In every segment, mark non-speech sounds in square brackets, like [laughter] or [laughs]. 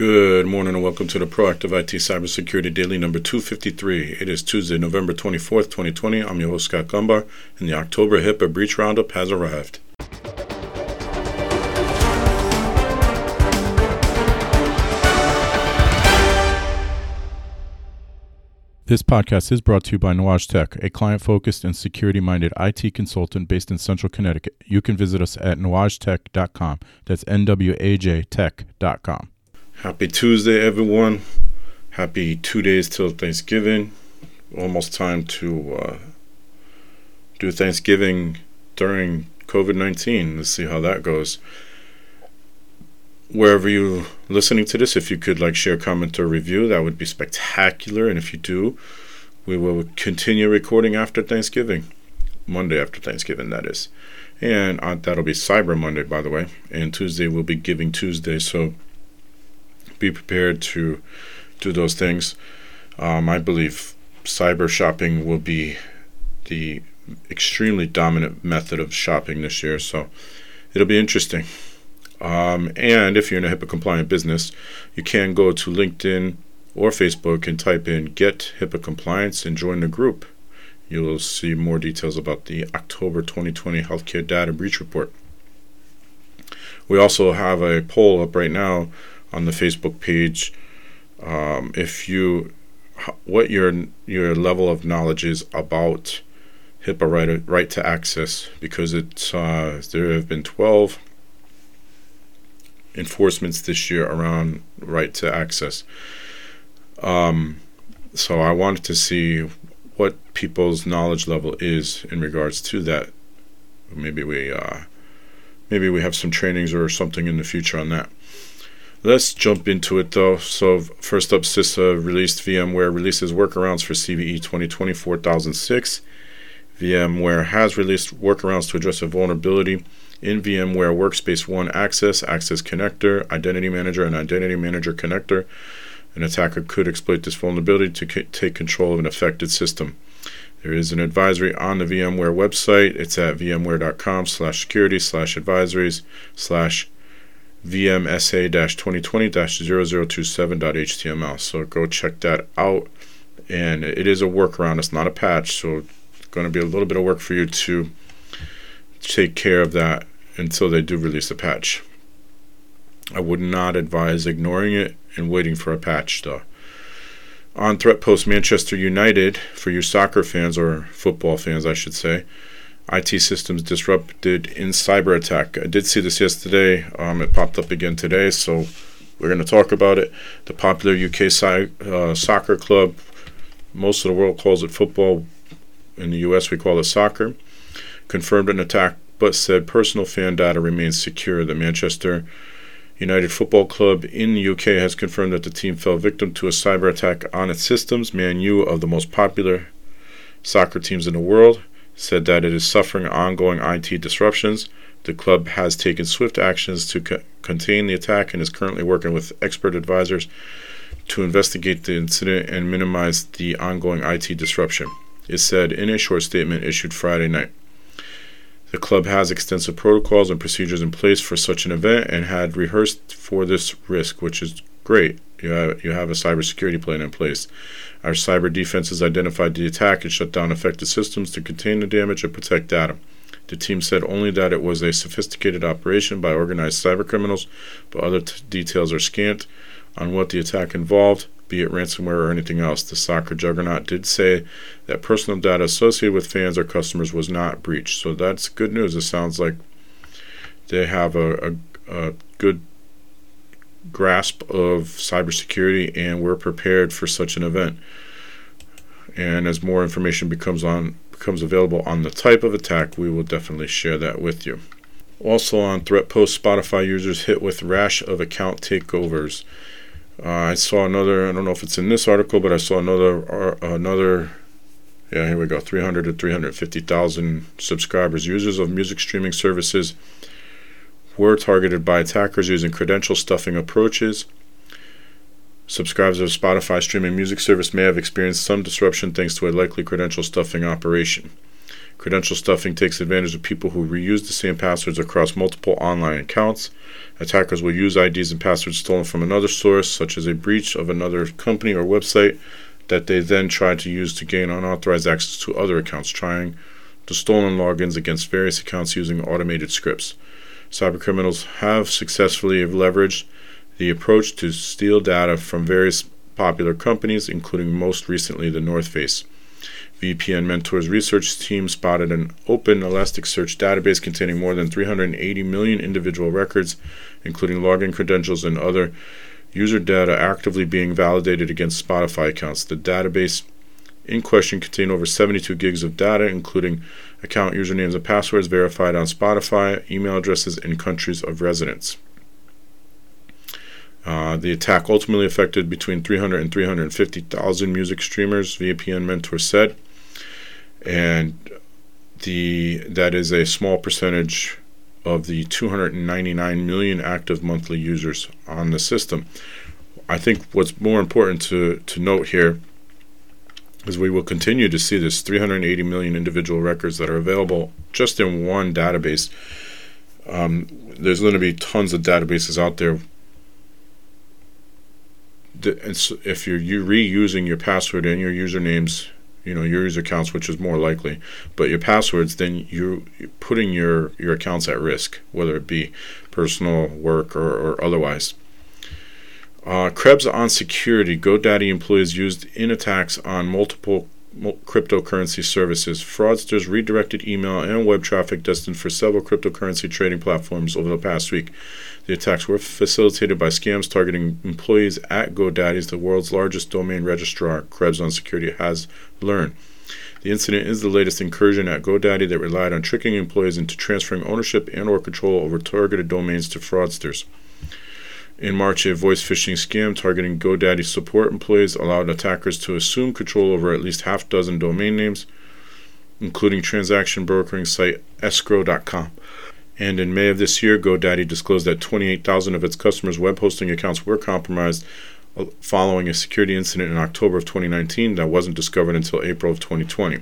Good morning and welcome to the Proactive IT Cybersecurity Daily number 253. It is Tuesday, November 24th, 2020. I'm your host, Scott Gumbar, and the October HIPAA Breach Roundup has arrived. This podcast is brought to you by Nuage Tech, a client focused and security minded IT consultant based in Central Connecticut. You can visit us at nuagetech.com. That's N W A J tech.com. Happy Tuesday, everyone. Happy two days till Thanksgiving. Almost time to uh, do Thanksgiving during COVID 19. Let's see how that goes wherever you're listening to this, if you could like share, comment, or review, that would be spectacular. And if you do, we will continue recording after Thanksgiving, Monday after Thanksgiving, that is. And uh, that'll be Cyber Monday, by the way. And Tuesday will be Giving Tuesday. So be prepared to do those things. Um, I believe cyber shopping will be the extremely dominant method of shopping this year. So it'll be interesting. Um, and if you're in a HIPAA compliant business, you can go to LinkedIn or Facebook and type in Get HIPAA Compliance and join the group. You'll see more details about the October 2020 Healthcare Data Breach Report. We also have a poll up right now on the Facebook page. Um, if you, what your your level of knowledge is about HIPAA right, right to access, because it's uh, there have been 12 enforcements this year around right to access. Um, so I wanted to see what people's knowledge level is in regards to that. Maybe we uh, maybe we have some trainings or something in the future on that. Let's jump into it though. So first up, CISA released VMware releases workarounds for CVE 2020 4006. VMware has released workarounds to address a vulnerability in VMware Workspace ONE Access, Access Connector, Identity Manager, and Identity Manager Connector. An attacker could exploit this vulnerability to c- take control of an affected system. There is an advisory on the VMware website. It's at vmware.com slash security slash advisories slash vmsa-2020-0027.html. So go check that out. And it is a workaround. It's not a patch, so it's going to be a little bit of work for you to take care of that until they do release a patch. I would not advise ignoring it and waiting for a patch, though. On Threat Post Manchester United, for you soccer fans or football fans, I should say, IT systems disrupted in cyber attack. I did see this yesterday. Um, it popped up again today, so we're going to talk about it. The popular UK si- uh, soccer club, most of the world calls it football. In the US, we call it soccer. Confirmed an attack but said personal fan data remains secure. The Manchester United Football Club in the UK has confirmed that the team fell victim to a cyber attack on its systems. Man U, of the most popular soccer teams in the world, said that it is suffering ongoing IT disruptions. The club has taken swift actions to co- contain the attack and is currently working with expert advisors to investigate the incident and minimize the ongoing IT disruption. It said in a short statement issued Friday night. The club has extensive protocols and procedures in place for such an event and had rehearsed for this risk, which is great. You have, you have a cybersecurity plan in place. Our cyber defenses identified the attack and shut down affected systems to contain the damage and protect data. The team said only that it was a sophisticated operation by organized cyber criminals, but other t- details are scant on what the attack involved be it ransomware or anything else. The soccer juggernaut did say that personal data associated with fans or customers was not breached. So that's good news. It sounds like they have a, a, a good grasp of cybersecurity and we're prepared for such an event. And as more information becomes on becomes available on the type of attack, we will definitely share that with you. Also on Threat Post, Spotify users hit with rash of account takeovers. Uh, I saw another. I don't know if it's in this article, but I saw another. Uh, another. Yeah, here we go. 300 to 350,000 subscribers, users of music streaming services, were targeted by attackers using credential stuffing approaches. Subscribers of Spotify streaming music service may have experienced some disruption thanks to a likely credential stuffing operation. Credential stuffing takes advantage of people who reuse the same passwords across multiple online accounts. Attackers will use IDs and passwords stolen from another source, such as a breach of another company or website, that they then try to use to gain unauthorized access to other accounts, trying the stolen logins against various accounts using automated scripts. Cybercriminals have successfully leveraged the approach to steal data from various popular companies, including most recently the North Face. VPN Mentor's research team spotted an open Elasticsearch database containing more than 380 million individual records, including login credentials and other user data actively being validated against Spotify accounts. The database in question contained over 72 gigs of data, including account usernames and passwords verified on Spotify, email addresses, and countries of residence. Uh, the attack ultimately affected between 300 and 350,000 music streamers, VPN Mentor said, and the that is a small percentage of the 299 million active monthly users on the system. I think what's more important to, to note here is we will continue to see this 380 million individual records that are available just in one database. Um, there's going to be tons of databases out there. If you're reusing your password and your usernames, you know your user accounts, which is more likely, but your passwords, then you're putting your your accounts at risk, whether it be personal, work, or, or otherwise. Uh, Krebs on security. GoDaddy employees used in attacks on multiple cryptocurrency services. Fraudsters redirected email and web traffic destined for several cryptocurrency trading platforms over the past week. The attacks were facilitated by scams targeting employees at GoDaddy, the world's largest domain registrar, Krebs on Security has learned. The incident is the latest incursion at GoDaddy that relied on tricking employees into transferring ownership and or control over targeted domains to fraudsters. In March, a voice phishing scam targeting GoDaddy support employees allowed attackers to assume control over at least half dozen domain names, including transaction brokering site escrow.com. And in May of this year, GoDaddy disclosed that 28,000 of its customers' web hosting accounts were compromised following a security incident in October of 2019 that wasn't discovered until April of 2020.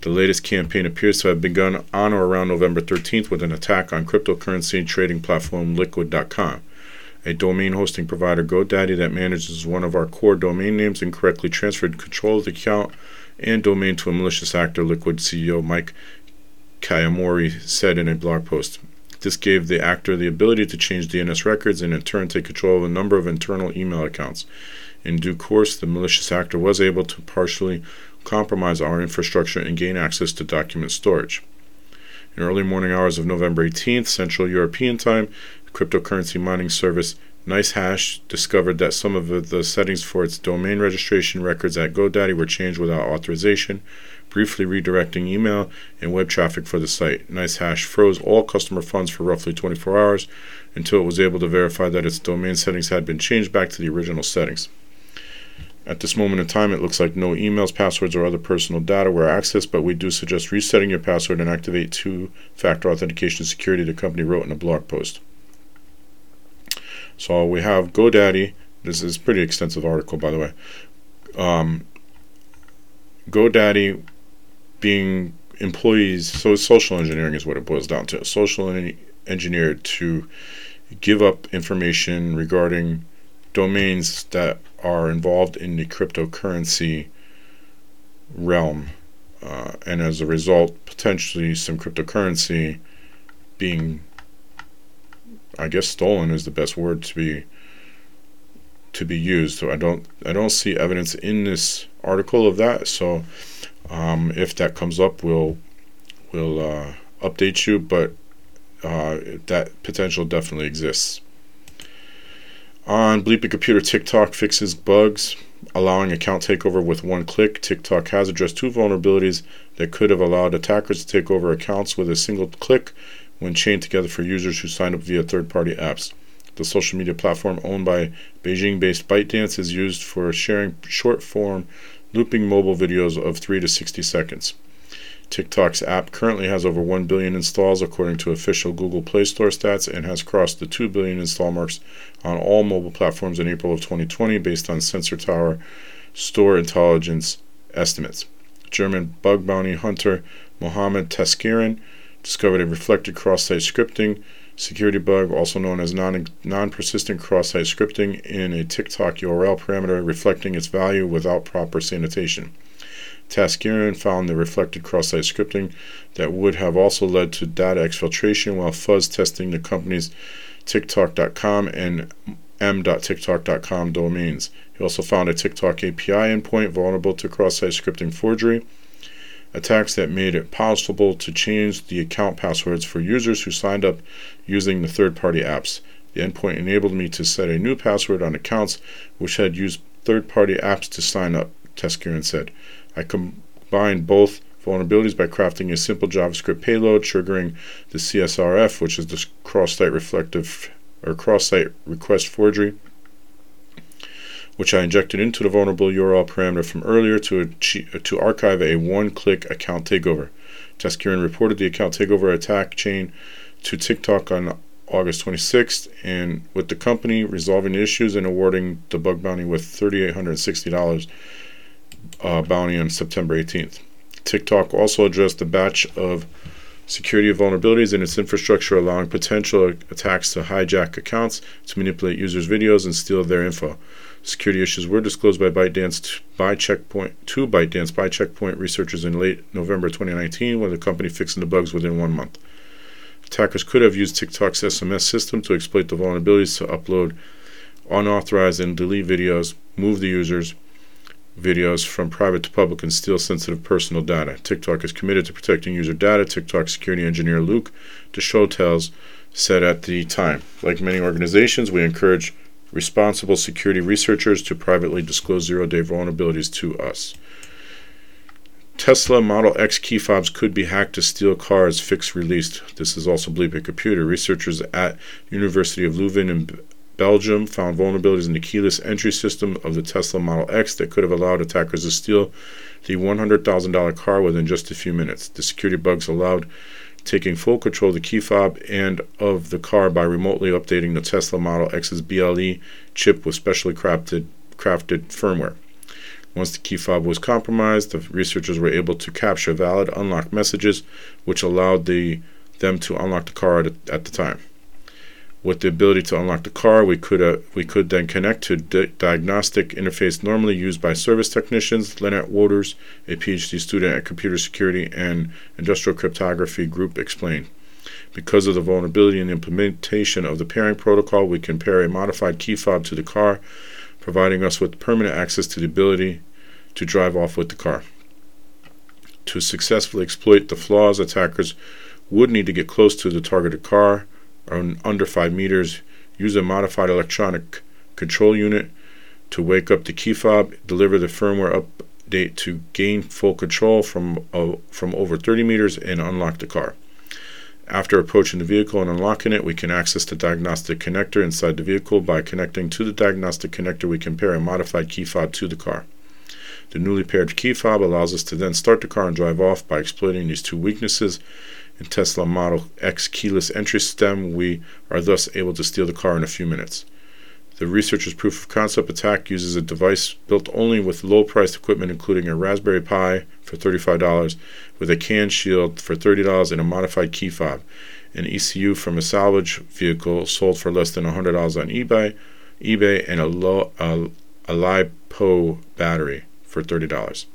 The latest campaign appears to have begun on or around November 13th with an attack on cryptocurrency trading platform Liquid.com a domain hosting provider, GoDaddy, that manages one of our core domain names, incorrectly transferred control of the account and domain to a malicious actor, Liquid CEO Mike Kayamori said in a blog post. This gave the actor the ability to change DNS records and in turn take control of a number of internal email accounts. In due course, the malicious actor was able to partially compromise our infrastructure and gain access to document storage. In early morning hours of November 18th, Central European Time, cryptocurrency mining service NiceHash discovered that some of the settings for its domain registration records at GoDaddy were changed without authorization, briefly redirecting email and web traffic for the site. NiceHash froze all customer funds for roughly 24 hours until it was able to verify that its domain settings had been changed back to the original settings. At this moment in time, it looks like no emails, passwords, or other personal data were accessed, but we do suggest resetting your password and activate two factor authentication security, the company wrote in a blog post. So we have GoDaddy. This is a pretty extensive article, by the way. Um, GoDaddy being employees, so social engineering is what it boils down to. Social engineered to give up information regarding domains that are involved in the cryptocurrency realm. Uh, and as a result, potentially some cryptocurrency being I guess stolen is the best word to be to be used. So I don't I don't see evidence in this article of that. So um, if that comes up, we'll we'll uh, update you. But uh, that potential definitely exists. On Bleeping Computer, TikTok fixes bugs, allowing account takeover with one click. TikTok has addressed two vulnerabilities that could have allowed attackers to take over accounts with a single click when chained together for users who sign up via third party apps. The social media platform owned by Beijing based ByteDance is used for sharing short form looping mobile videos of 3 to 60 seconds. TikTok's app currently has over 1 billion installs according to official Google Play Store stats and has crossed the 2 billion install marks on all mobile platforms in April of 2020 based on Sensor Tower store intelligence estimates. German bug bounty hunter Mohammed Taskiran discovered a reflected cross-site scripting security bug, also known as non non-persistent cross-site scripting, in a TikTok URL parameter reflecting its value without proper sanitation. Taskiran found the reflected cross-site scripting that would have also led to data exfiltration while fuzz testing the company's TikTok.com and m.tiktok.com domains. He also found a TikTok API endpoint vulnerable to cross-site scripting forgery attacks that made it possible to change the account passwords for users who signed up using the third party apps. The endpoint enabled me to set a new password on accounts which had used third party apps to sign up, Taskiran said. I combined both vulnerabilities by crafting a simple JavaScript payload triggering the CSRF, which is the cross site reflective or cross site request forgery which I injected into the vulnerable URL parameter from earlier to, achieve, to archive a one click account takeover. Taskiran reported the account takeover attack chain to TikTok on August 26th, and with the company resolving the issues and awarding the bug bounty with $3,860 uh, bounty on September 18th. TikTok also addressed a batch of security vulnerabilities in its infrastructure, allowing potential attacks to hijack accounts, to manipulate users' videos, and steal their info. Security issues were disclosed by ByteDance by Checkpoint to ByteDance by Checkpoint researchers in late November 2019, when the company fixing the bugs within one month. Attackers could have used TikTok's SMS system to exploit the vulnerabilities to upload unauthorized and delete videos, move the users' videos from private to public, and steal sensitive personal data. TikTok is committed to protecting user data. TikTok security engineer Luke Deshotel said at the time. Like many organizations, we encourage responsible security researchers to privately disclose zero day vulnerabilities to us. Tesla Model X key fobs could be hacked to steal cars, fix released. This is also Bleeping Computer. Researchers at University of Leuven in Belgium found vulnerabilities in the keyless entry system of the Tesla Model X that could have allowed attackers to steal the $100,000 car within just a few minutes. The security bugs allowed taking full control of the key fob and of the car by remotely updating the Tesla Model X's BLE chip with specially crafted, crafted firmware. Once the key fob was compromised, the researchers were able to capture valid unlock messages, which allowed the, them to unlock the car at, at the time. With the ability to unlock the car, we could uh, we could then connect to the diagnostic interface normally used by service technicians. Lennert Wouters, a PhD student at Computer Security and Industrial Cryptography Group, explained. Because of the vulnerability in the implementation of the pairing protocol, we can pair a modified key fob to the car, providing us with permanent access to the ability to drive off with the car. To successfully exploit the flaws, attackers would need to get close to the targeted car under 5 meters, use a modified electronic control unit to wake up the key fob, deliver the firmware update to gain full control from, uh, from over 30 meters, and unlock the car. After approaching the vehicle and unlocking it, we can access the diagnostic connector inside the vehicle. By connecting to the diagnostic connector, we can pair a modified key fob to the car. The newly paired key fob allows us to then start the car and drive off by exploiting these two weaknesses in Tesla Model X keyless entry system, we are thus able to steal the car in a few minutes. The researcher's proof of concept attack uses a device built only with low priced equipment, including a Raspberry Pi for $35, with a CAN shield for $30 and a modified key fob, an ECU from a salvage vehicle sold for less than $100 on eBay, eBay and a, low, a, a LiPo battery for $30.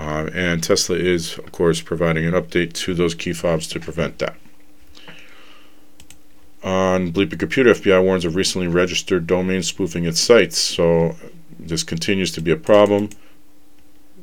Uh, and Tesla is, of course, providing an update to those key fobs to prevent that. On Bleeping Computer, FBI warns of recently registered domains spoofing its sites. So this continues to be a problem.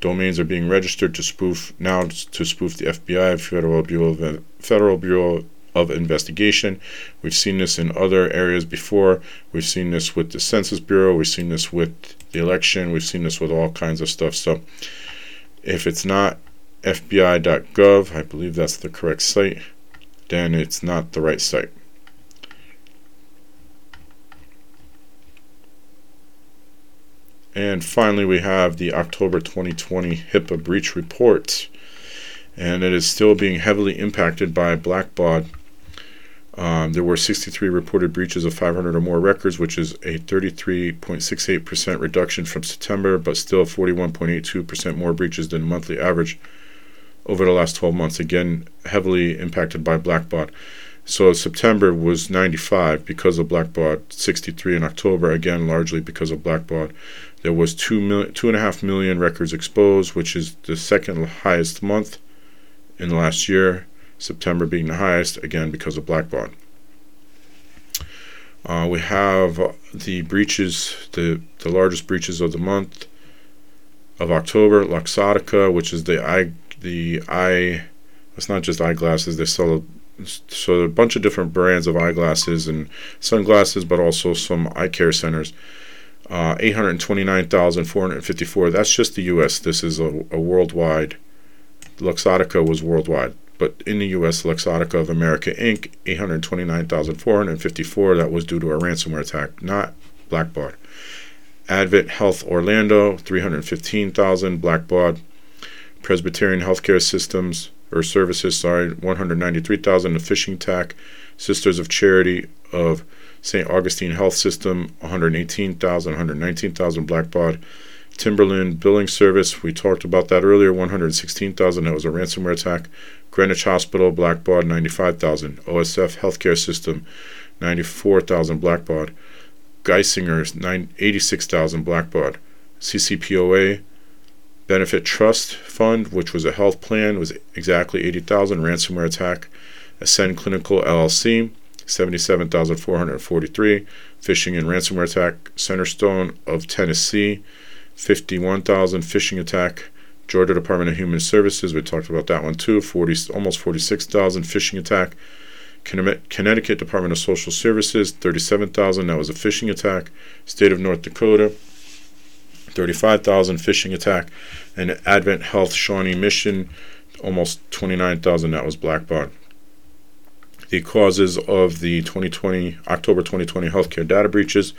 Domains are being registered to spoof now to spoof the FBI, Federal Bureau of, Federal Bureau of Investigation. We've seen this in other areas before. We've seen this with the Census Bureau. We've seen this with the election. We've seen this with all kinds of stuff. So if it's not FBI.gov, I believe that's the correct site, then it's not the right site. And finally, we have the October 2020 HIPAA breach report. And it is still being heavily impacted by Blackbaud um, there were 63 reported breaches of 500 or more records, which is a 33.68% reduction from September, but still 41.82% more breaches than monthly average over the last 12 months. Again, heavily impacted by Blackbaud. So September was 95 because of Blackbaud, 63 in October, again largely because of Blackbaud. There was two million, two and a half million records exposed, which is the second highest month in the last year. September being the highest, again because of Blackbaud. Uh, we have the breaches, the the largest breaches of the month of October. Luxottica, which is the eye, the eye. It's not just eyeglasses. They sell so a bunch of different brands of eyeglasses and sunglasses, but also some eye care centers. Uh, 829,454. That's just the U.S. This is a, a worldwide. Luxottica was worldwide but in the U.S., Luxottica of America Inc., 829,454. That was due to a ransomware attack, not Blackbaud. Advent Health Orlando, 315,000 Blackbaud. Presbyterian Healthcare Systems or Services, sorry, 193,000 a phishing attack. Sisters of Charity of St. Augustine Health System, 118,000, 119,000 Blackbaud. Timberline Billing Service, we talked about that earlier, 116,000. That was a ransomware attack. Greenwich Hospital, Blackbaud, 95,000. OSF Healthcare System, 94,000 Blackbaud. Geisinger, 86,000 Blackbaud. CCPOA Benefit Trust Fund, which was a health plan, was exactly 80,000 ransomware attack. Ascend Clinical LLC, 77,443 phishing and ransomware attack. Centerstone of Tennessee, 51,000 phishing attack. Georgia Department of Human Services, we talked about that one too, 40, almost 46,000 phishing attack. Connecticut Department of Social Services, 37,000, that was a phishing attack. State of North Dakota, 35,000 phishing attack. And Advent Health Shawnee Mission, almost 29,000, that was Blackbaud. The causes of the 2020 October 2020 healthcare data breaches.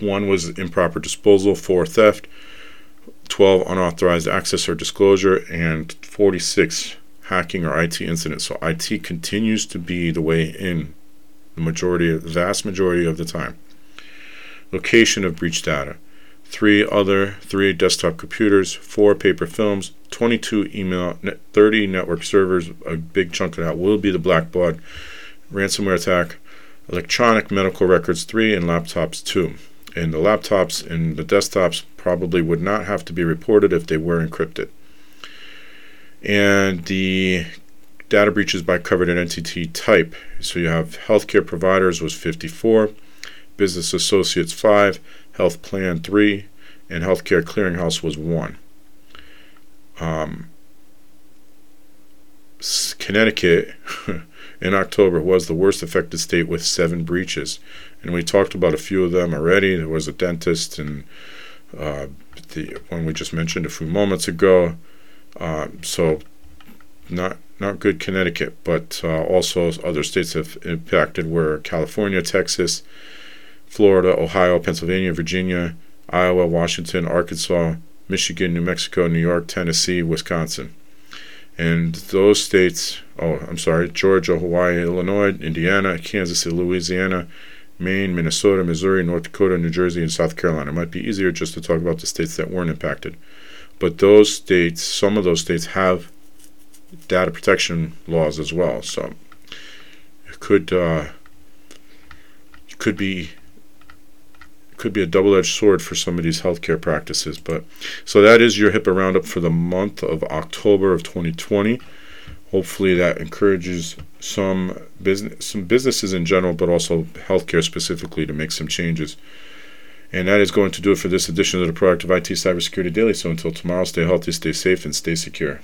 One was improper disposal, four theft, 12 unauthorized access or disclosure, and 46 hacking or IT incidents. So IT continues to be the way in the majority, vast majority of the time. Location of breach data. Three other, three desktop computers, four paper films, 22 email, 30 network servers. A big chunk of that will be the Blackbaud ransomware attack. Electronic medical records, three, and laptops, two. And the laptops and the desktops probably would not have to be reported if they were encrypted. And the data breaches by covered entity type. So you have healthcare providers was 54, business associates 5, health plan 3, and healthcare clearinghouse was 1. Um, Connecticut [laughs] in October was the worst affected state with seven breaches. And we talked about a few of them already. There was a dentist and uh, the one we just mentioned a few moments ago. Uh, so not not good Connecticut, but uh, also other states have impacted were California, Texas, Florida, Ohio, Pennsylvania, Virginia, Iowa, Washington, Arkansas, Michigan, New Mexico, New York, Tennessee, Wisconsin. And those states, oh, I'm sorry, Georgia, Hawaii, Illinois, Indiana, Kansas Louisiana, Maine, Minnesota, Missouri, North Dakota, New Jersey, and South Carolina. It might be easier just to talk about the states that weren't impacted. But those states, some of those states have data protection laws as well. So it could uh, could be could be a double-edged sword for some of these healthcare practices. But so that is your HIPAA roundup for the month of October of 2020 hopefully that encourages some business some businesses in general but also healthcare specifically to make some changes and that is going to do it for this edition of the proactive IT Cybersecurity Daily. So until tomorrow, stay healthy, stay safe, and stay secure.